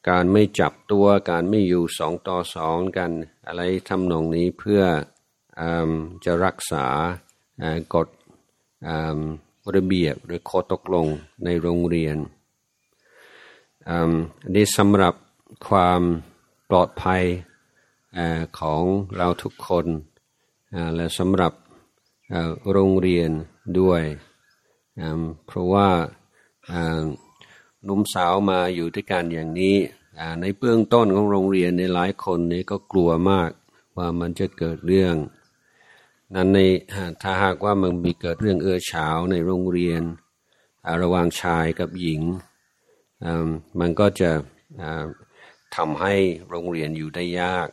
การไม่จับตัวการไม่อยู่สองต่อสองกัน อะไรทำนองนี้เพื่ออจะรักษากฎ ระเบียบหรือข้อตกลงในโรงเรียนอันนี้สำหรับความปลอดภัยของเราทุกคนและสำหรับโรงเรียนด้วย เพราะว่านุ่มสาวมาอยู่ด้วยกันอย่างนี้ ในเบื้องต้นของโรงเรียนในหลายคนนี้ก็กลัวมากว่ามันจะเกิดเรื่อง นั้นในถ้าหากว่ามันมีเกิดเรื่องเอื้อฉาวในโรงเรียนระหว่างชายกับหญิง มันก็จะทำให้โรงเรียนอยู่ได้ยาก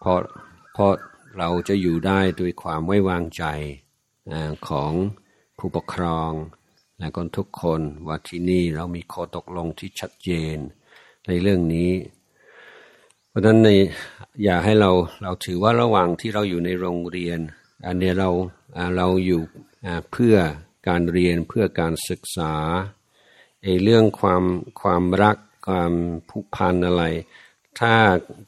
เพราะเพราะเราจะอยู่ได้ด้วยความไว้วางใจของผู้ปกครอง และคนทุกคนว่าที่นี่เรามีข้อตกลงที่ชัดเจนในเรื่องนี้ เพราะฉะนั้นใน อย่าให้เราเราถือว่าระหว่างที่เราอยู่ในโรงเรียน อันนี้เราเราอยู่เพื่อการเรียนเพื่อการศึกษาไอ้เรื่องความความรักความผูกพันอะไร ถ้า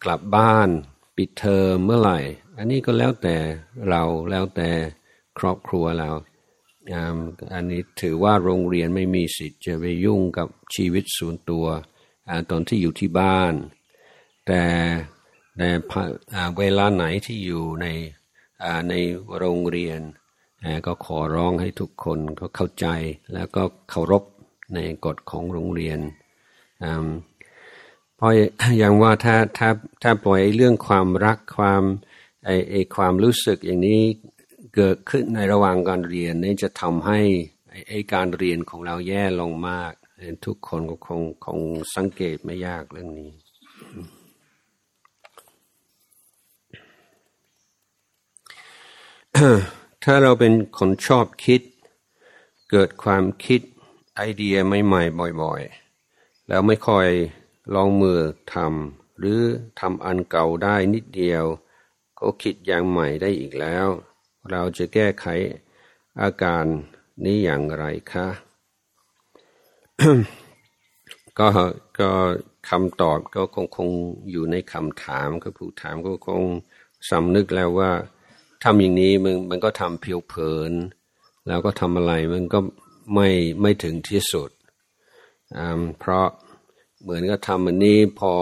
กลับบ้านปิดเทอมเมื่อไหร่ อันนี้ก็แล้วแต่เราแล้วแต่ครอบครัวเราอันนี้ถือว่าโรงเรียนไม่มีสิทธิ์จะไปยุ่งกับชีวิตส่วนตัวตอนที่อยู่ที่บ้าน แต่ แต่เวลาไหนที่อยู่ในในโรงเรียน ก็ขอร้องให้ทุกคนก็เข้าใจแล้วก็เคารพในกฎของโรงเรียนเพราะอย่างว่าถ้าถ้าถ้าปล่อยเรื่องความรักความไอไอความรู้สึกอย่างนี้เกิดขึ้นในระหว่างการเรียนนี่จะทำให้ไอการเรียนของเราแย่ลงมาก ทุกคนก็คงคงสังเกตไม่ยากเรื่องนี้ ถ้าเราเป็นคนชอบคิด เกิดความคิดไอเดียใหม่ๆบ่อยๆ แล้วไม่ค่อยลองมือทำหรือทำอันเก่าได้นิดเดียว ก็คิดอย่างใหม่ได้อีกแล้ว เราจะแก้ไขอาการนี้อย่างไรคะก็ก็คำตอบก็คงคงอยู่ในคำถามก็ผู้ถามก็คงสำนึกแล้วว่า ทำอย่างนี้มันมันก็ทำเพียวเผิน แล้วก็ทำอะไรมันก็ไม่ไม่ถึงที่สุด เพราะเหมือนกับทำอันนี้พอ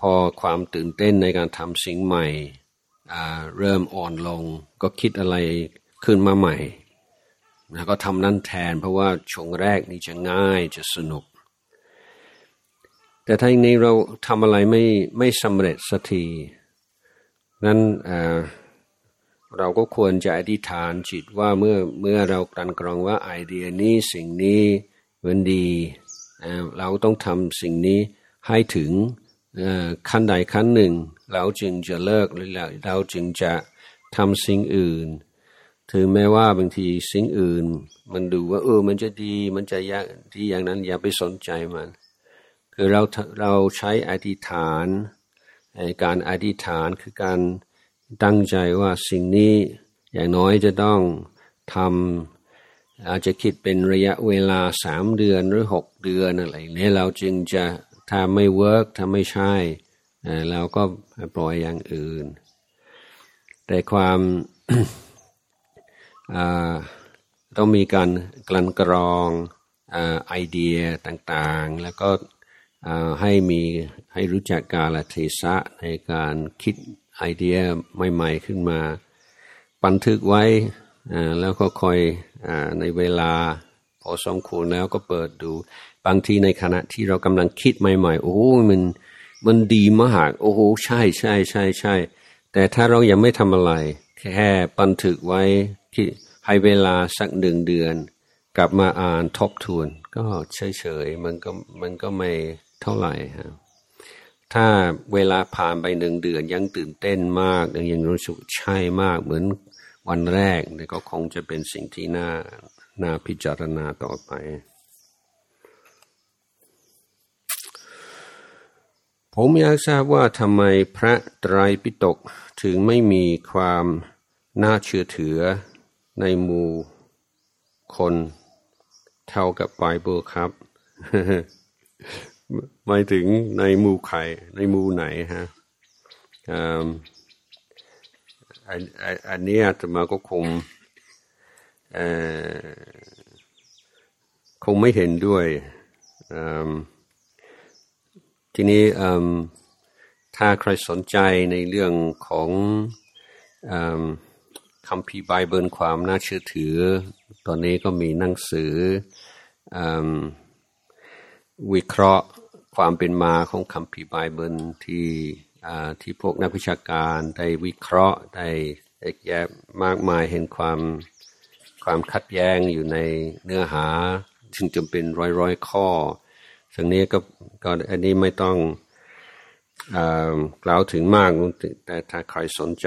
พอความตื่นเต้นในการทำสิ่งใหม่ เริ่มอ่อนลง ก็คิดอะไรขึ้นมาใหม่นะก็ทำนั่นแทนเพราะว่าช่วงแรกนี่จะง่ายจะสนุก แต่ถ้าอย่างนี้เราทำอะไรไม่ไม่สำเร็จสักทีนั้น เราก็ควรจะอธิษฐานจิตว่าเมื่อเมื่อเรากลั่นกรองว่าไอเดียนี้สิ่งนี้มันดีเราต้องทำสิ่งนี้ให้ถึงขั้นใดขั้นหนึ่ง เราจึงจะเลิกหรือเราจึงจะทำสิ่งอื่น ถึงแม้ว่าบางทีสิ่งอื่น มันดูว่าเออมันจะดีมันจะยากที่อย่างนั้นอย่าไปสนใจมัน คือเราเราใช้อธิษฐานการอธิษฐานคือการ ตั้งใจว่าสิ่งนี้อย่างน้อยจะต้องทำอาจจะคิดเป็นระยะเวลาสามเดือนหรือหกเดือนอะไรนี้เราจึงจะถ้าไม่เวิร์กถ้าไม่ใช่เราก็ปล่อยอย่างอื่น แต่ความต้องมีการกลั่นกรองไอเดียต่างๆ แล้วก็ให้มีให้รู้จักกาลเทศะในการคิด ไอเดียใหม่ ๆขึ้นมา บันทึกไว้แล้วก็คอยในเวลา พอสมควรแล้วก็เปิดดู บางทีในขณะที่เรากำลังคิดใหม่ๆ โอ้มันมันดีมาก โอ้โหใช่ใช่ใช่ใช่แต่ถ้าเรายังไม่ทำอะไร แค่บันทึกไว้ให้เวลาสักหนึ่งเดือน กลับมาอ่านทบทวน ก็เฉยๆมันก็มันก็ไม่เท่าไหร่ฮะ ถ้าเวลาผ่านไปหนึ่งเดือนยังตื่นเต้นมาก ยังยังรู้สึกใช่มากเหมือนวันแรกนี่ก็คงจะเป็นสิ่งที่น่าน่าพิจารณาต่อไป ผมอยากทราบว่าทำไมพระไตรปิฎกถึงไม่มีความน่าเชื่อถือในหมู่คนเท่ากับไบเบิลครับ หมายถึงในมู่ใครในมูไหนฮะอันอันนี้อาตมาก็คงคงไม่เห็นด้วยทีนี้ถ้าใครสนใจในเรื่องของคำพีไบเบิลความน่าเชื่อถือ ตอนนี้ก็มีหนังสือวิเคราะห์ ความเป็นมาของคำพีไบเบิลที่ที่พวกนักวิชาการได้วิเคราะห์ได้แยกมากมายเห็นความความขัดแย้งอยู่ในเนื้อหาถึงจำเป็นร้อยร้อยข้อซึ่งนี้ก็ก็อันนี้ไม่ต้องกล่าวถึงมาก แต่ถ้าใครสนใจ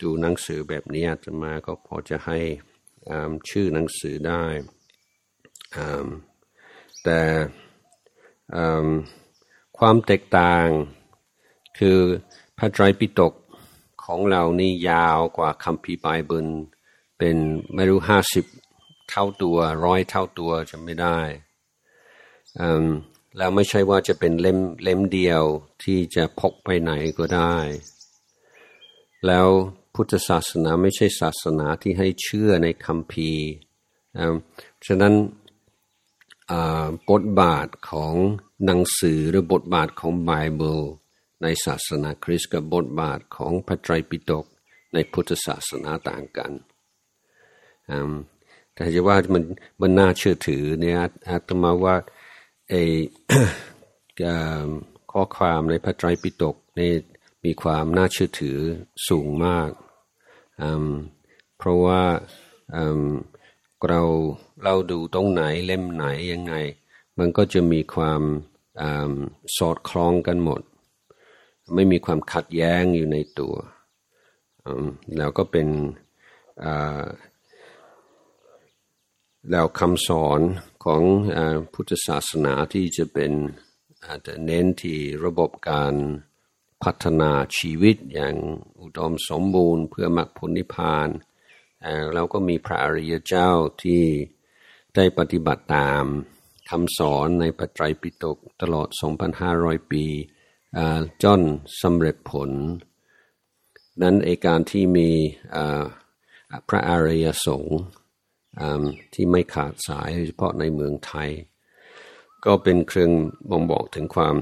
ดูหนังสือแบบนี้จะมาก็พอจะให้ชื่อหนังสือได้แต่ ความแตกต่างคือพระไตรปิฎกของเรานี่ยาวกว่าคัมภีร์ไบเบิลเป็นไม่รู้ห้าสิบเท่าตัวร้อยเท่าตัวจะไม่ได้แล้วไม่ใช่ว่าจะเป็นเล่มเล่มเดียวที่จะพกไปไหนก็ได้ แล้วพุทธศาสนาไม่ใช่ศาสนาที่ให้เชื่อในคำพีฉะนั้น บทบาทของหนังสือหรือบทบาทของไบเบิลในศาสนาคริสต์กับบทบาทของพระไตรปิฎกในพุทธศาสนาต่างกันแต่จะว่ามันมันน่าเชื่อถือเนี่ยอาตมาว่าไอ้ข้อความในพระไตรปิฎกนี่มีความน่าเชื่อถือสูงมาก เพราะว่า เราเราดูตรงไหนเล่มไหนยังไง มันก็จะมีความสอดคล้องกันหมด ไม่มีความขัดแย้งอยู่ในตัว แล้วก็เป็นแล้วคำสอนของพุทธศาสนาที่จะเป็นจะเน้นที่ระบบการพัฒนาชีวิตอย่างอุดมสมบูรณ์เพื่อมรรคผลนิพพาน เราก็มีพระอริยเจ้าที่ได้ปฏิบัติตามคำสอนในปัจจัยปิฎกตลอด 2,500 ปีจนสำเร็จผล นั้นเอการที่มีพระอริยสงฆ์ที่ไม่ขาดสายโดยเฉพาะในเมืองไทย ก็เป็นเครื่องบ่งบอกถึงความ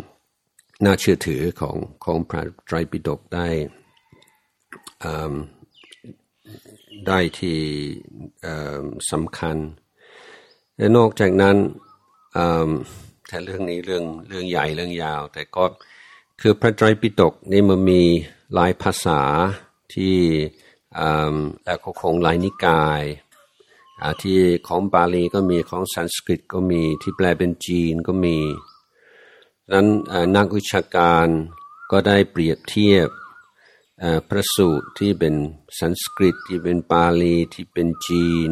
น่าเชื่อถือของของพระไตรปิฎกได้ ได้ที่สำคัญ และนอกจากนั้นแต่เรื่องนี้เรื่องเรื่องใหญ่เรื่องยาว แต่ก็คือพระไตรปิฎกนี่มันมีหลายภาษาที่แล้วก็คงหลายนิกายที่ของบาลีก็มีของสันสกฤตก็มีที่แปลเป็นจีนก็มีนั้นนักวิชาการก็ได้เปรียบเทียบ พระสูตรที่เป็นสันสกฤตที่เป็นปาลีที่เป็นจีน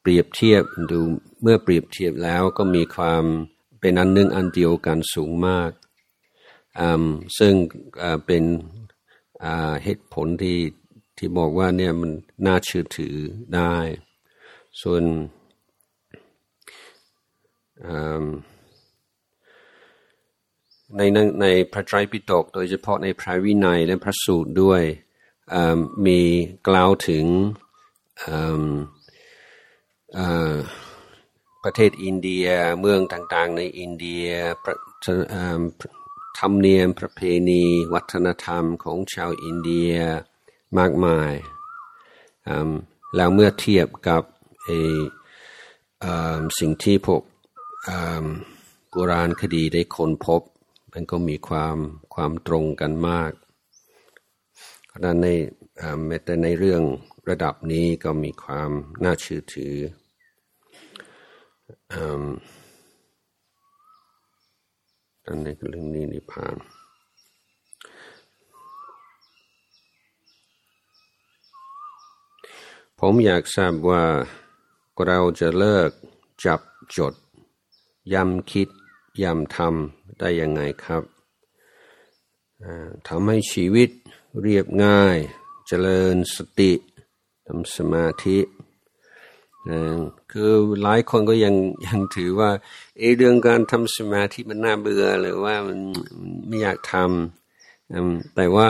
เปรียบเทียบดูเมื่อเปรียบเทียบแล้วก็มีความเป็นอันหนึ่งอันเดียวกันสูงมาก ซึ่งเป็นเหตุผลที่ที่บอกว่าเนี่ยมันน่าเชื่อถือได้ ส่วน ในในพระไตรปิฎกโดยเฉพาะในพระวินัยและพระสูตรด้วยมีกล่าวถึงประเทศอินเดียเมืองต่างๆ ในอินเดียธรรมเนียมประเพณี วัฒนธรรมของชาวอินเดียมากมาย แล้วเมื่อเทียบกับสิ่งที่พวกโบราณคดีได้ค้นพบ มันก็มีความความตรงกันมากเพราะนั้นในแม้แต่ในเรื่องระดับนี้ก็มีความน่าเชื่อถืออันนี้เรื่องนี้นิพพานผมอยากทราบว่าเราจะเลิกจับจดย้ำคิด ยำทำได้ยังไงครับทำให้ชีวิตเรียบง่ายเจริญสติทำสมาธิคือหลายคนก็ยังยังถือว่าเอเรื่องการทำสมาธิมันน่าเบื่อหรือว่ามันไม่อยากทำแต่ว่า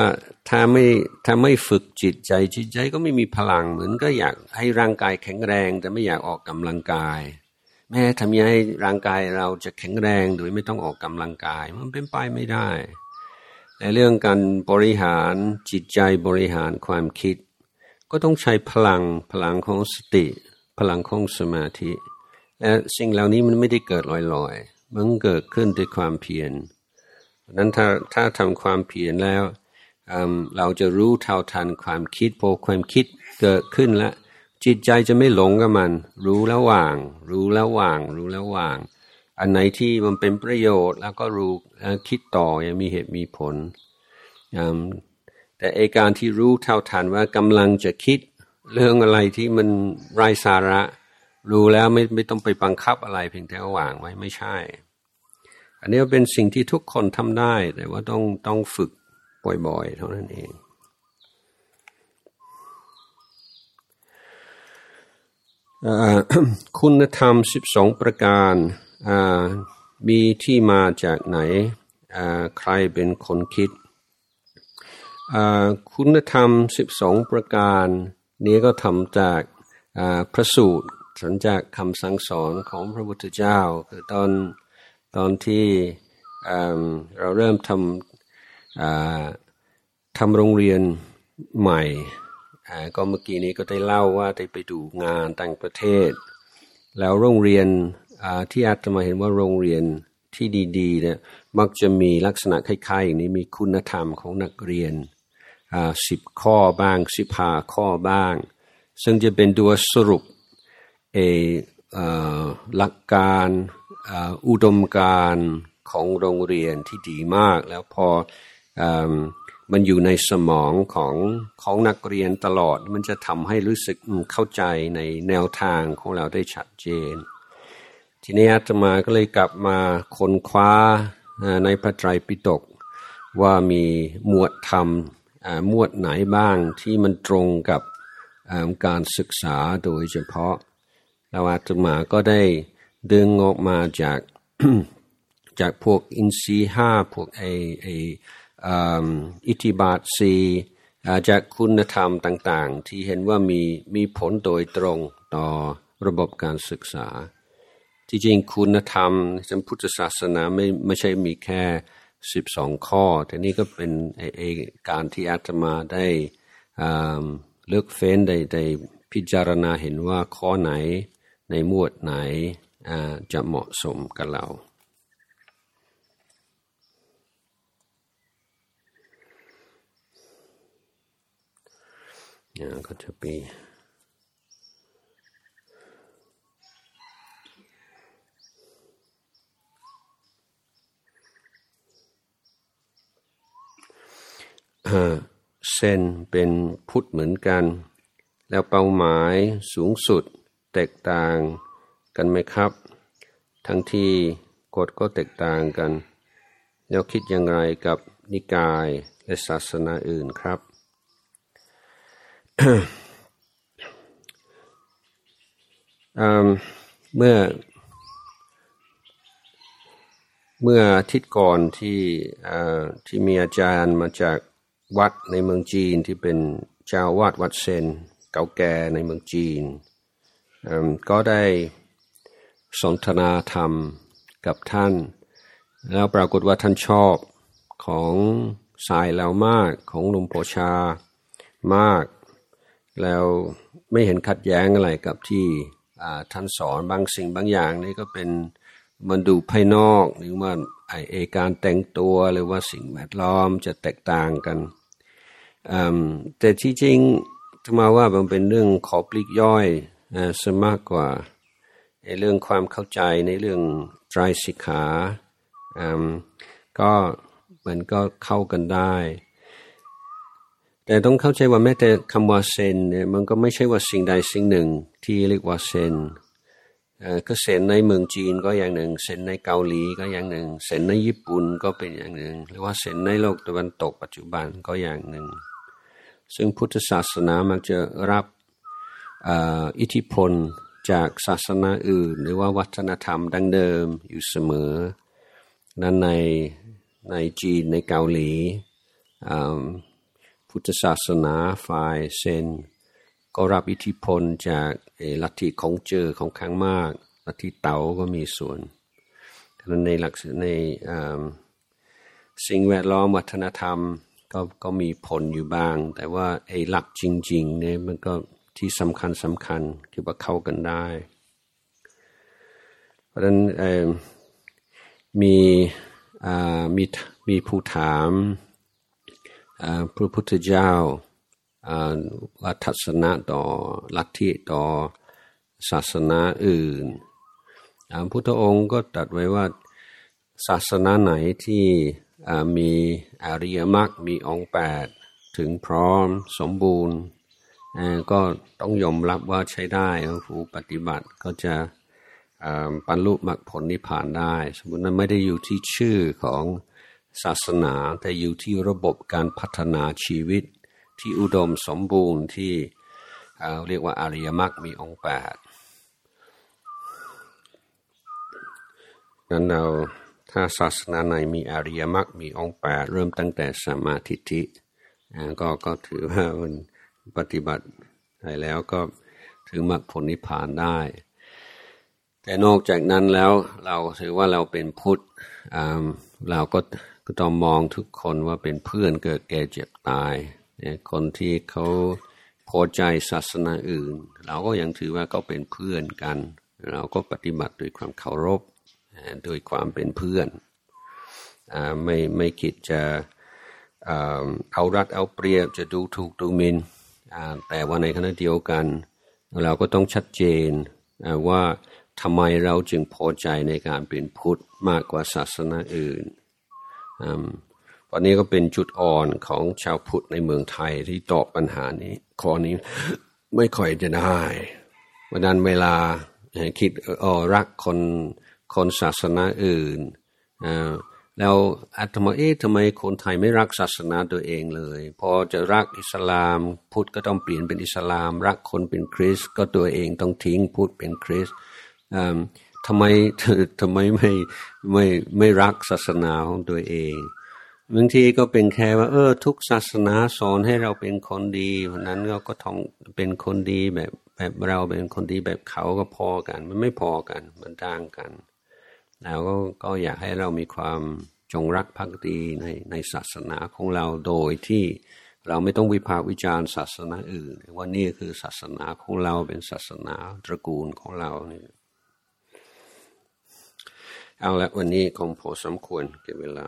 ถ้าไม่ถ้าไม่ฝึกจิตใจจิตใจก็ไม่มีพลังเหมือนก็อยากให้ร่างกายแข็งแรง แต่ไม่อยากออกกำลังกาย แม้ทำยังไงร่างกายเราจะแข็งแรงโดยไม่ต้องออกกำลังกาย มันเป็นไปไม่ได้ในเรื่องการบริหารจิตใจบริหารความคิด ก็ต้องใช้พลังพลังของสติ พลังของสมาธิและสิ่งเหล่านี้มันไม่ได้เกิดลอยๆ มันเกิดขึ้นด้วยความเพียรนั้นถ้าถ้าทำความเพียรแล้ว เราจะรู้เท่าทันความคิดพอความคิดเกิดขึ้นแล้ว จิตใจจะไม่หลงกับมัน รู้แล้ววาง รู้แล้ววาง รู้แล้ววาง อันไหนที่มันเป็นประโยชน์ แล้วก็รู้คิดต่อยังมีเหตุมีผลแต่เอการที่รู้เท่าทันว่ากำลังจะคิดเรื่องอะไรที่มันไร้สาระ รู้แล้วไม่ไม่ต้องไปบังคับอะไรเพียงแต่วางไว้ไม่ใช่ อันนี้เป็นสิ่งที่ทุกคนทำได้ แต่ว่าต้องต้องฝึกบ่อยๆ เท่านั้นเอง คุณธรรมสิบสองประการมีที่มาจากไหน ใครเป็นคนคิด คุณธรรมสิบสองประการ นี้ก็ทำจากพระสูตรสนจากคำสั่งสอนของพระพุทธเจ้า คือตอนตอนที่เราเริ่มทำทำโรงเรียนใหม่ ก็เมื่อกี้นี้ก็ได้เล่าว่าได้ไปดูงานต่างประเทศ แล้วโรงเรียนที่อาตมาเห็นว่าโรงเรียนที่ดีๆเนี่ยมักจะมีลักษณะคล้ายๆอย่างนี้มีคุณธรรมของนักเรียนสิบข้อบ้างสิบห้าข้อบ้าง ซึ่งจะเป็นตัวสรุปเอหลักการอุดมการของโรงเรียนที่ดีมาก แล้วพออ มันอยู่ในสมองของของนักเรียนตลอด มันจะทำให้รู้สึกเข้าใจในแนวทางของเราได้ชัดเจน ทีนี้อาตมาก็เลยกลับมาค้นคว้าในพระไตรปิฎกว่ามีหมวดธรรมหมวดไหนบ้างที่มันตรงกับการศึกษาโดยเฉพาะแล้วอาตมาก็ได้ดึงออกมาจากจากพวกอินทรีห้าพวกไอไอ อิทธิบาทสีจากคุณธรรมต่างๆ ที่เห็นว่ามีมีผลโดยตรงต่อระบบการศึกษา ที่จริงคุณธรรมในพุทธศาสนาไม่ไม่ใช่มีแค่สิบสองข้อ แต่นี่ก็เป็นไอการที่อาตมาได้เลือกเฟ้นได้ได้พิจารณาเห็นว่าข้อไหนในหมวดไหนจะเหมาะสมกับเรา เนี่ยก็จะปีเส้นเป็นพุทธเหมือนกัน แล้วเป้าหมายสูงสุดแตกต่างกันไหมครับ ทั้งที่กฎก็แตกต่างกัน แล้วคิดอย่างไรกับนิกายและศาสนาอื่นครับ เมื่อ เมื่ออาทิตย์ก่อนที่ที่มีอาจารย์มาจากวัดในเมืองจีนที่เป็นเจ้าวาดวัดเซนเก่าแก่ในเมืองจีน ก็ได้สนทนาธรรมกับท่าน แล้วปรากฏว่าท่านชอบของสายแล้วมากของลุงโปชามาก แล้วไม่เห็นขัดแย้งอะไรกับที่ท่านสอนบางสิ่งบางอย่างนี่ก็เป็นมันดูภายนอกหรือว่าไอการแต่งตัวหรือว่าสิ่งแวดล้อมจะแตกต่างกัน แต่ที่จริงจะมาว่ามันเป็นเรื่องขอปลีกย่อยซะมากกว่าในเรื่องความเข้าใจในเรื่องไตรสิกขาก็มันก็เข้ากันได้ แต่ต้องเข้าใจว่าแม้แต่คำว่าเซนเนี่ยมันก็ไม่ใช่ว่าสิ่งใดสิ่งหนึ่งที่เรียกว่าเซนก็เซนในเมืองจีนก็อย่างหนึ่งเซนในเกาหลีก็อย่างหนึ่งเซนในญี่ปุ่นก็เป็นอย่างหนึ่ง หรือว่าเซนในโลกตะวันตกปัจจุบันก็อย่างหนึ่ง ซึ่งพุทธศาสนามักจะรับอิทธิพลจากศาสนาอื่น หรือว่าวัฒนธรรมดั้งเดิมอยู่เสมอ นั้นในในจีนในเกาหลี พุทธศาสนาฝ่ายเซน ก็รับอิทธิพลจากลัทธิของเจอของข้างมาก ลัทธิเต๋าก็มีส่วนในหลักในสิ่งแวดล้อมวัฒนธรรมก็ก็มีผลอยู่บ้าง แต่ว่าไอ้หลักจริงๆเนี่ยมันก็ที่สำคัญสำคัญคือว่าเข้ากันได้ เพราะฉะนั้นมีมีมีผู้ถาม พระพุทธเจ้าว่าทัศนะต่อลัทธิต่อศาสนาอื่นพุทธองค์ก็ตรัสไว้ว่าศาสนาไหนที่มีอริยมรรคมีองค์แปดถึงพร้อมสมบูรณ์ ก็ต้องยอมรับว่าใช้ได้ผู้ปฏิบัติก็จะบรรลุมรรคผลนิพพานได้ สมมตินั้นไม่ได้อยู่ที่ชื่อของ ศาสนาแต่อยู่ที่ระบบการพัฒนาชีวิตที่อุดมสมบูรณ์ที่เรียกว่าอริยมรรคมีองค์แปดนั้นเราถ้าศาสนาไหนมีอริยมรรคมีองค์แปดเริ่มตั้งแต่สมาธิิก็ก็ถือว่ามันปฏิบัติได้แล้วก็ถึงมรรคผลนิพพานได้ แต่นอกจากนั้นแล้วเราถือว่าเราเป็นพุทธเราก็ ก็ต้องมองทุกคนว่าเป็นเพื่อนเกิดแก่เจ็บตาย คนที่เขาพอใจศาสนาอื่น เราก็ยังถือว่าเขาเป็นเพื่อนกัน เราก็ปฏิบัติด้วยความเคารพโดยความเป็นเพื่อนไม่ไม่คิดจะเอารัดเอาเปรียบจะดูถูกดูหมินแต่ว่าในขณะเดียวกัน เราก็ต้องชัดเจนว่าทำไมเราจึงพอใจในการเป็นพุทธมากกว่าศาสนาอื่น วันนี้ก็เป็นจุดอ่อนของชาวพุทธในเมืองไทยที่ตอบปัญหานี้ข้อนี้ไม่ค่อยจะได้วันนั้นเวลาคิดอ๋อรักคนคนศาสนาอื่นแล้วอาตมาเอ๊ะทำไมคนไทยไม่รักศาสนาตัวเองเลย พอจะรักอิสลาม พุทธก็ต้องเปลี่ยนเป็นอิสลาม รักคนเป็นคริสก็ตัวเองต้องทิ้งพุทธเป็นคริส ทำไมทำไมไม่ไม่ไม่รักศาสนาของตัวเองบางทีก็เป็นแค่ว่า เออ ทุกศาสนาสอนให้เราเป็นคนดีเพราะนั้นเราก็ต้องเป็นคนดีแบบแบบเราเป็นคนดีแบบเขาก็พอกัน มันไม่พอกัน มันต่างกันแล้วก็ก็อยากให้เรามีความจงรักภักดีในในศาสนาของเราโดยที่เราไม่ต้องวิพากษ์วิจารณ์ศาสนาอื่นว่านี่คือศาสนาของเราเป็นศาสนาตระกูลของเรานี่ เอาละวันนี้คงพอสมควรเก็บเวลา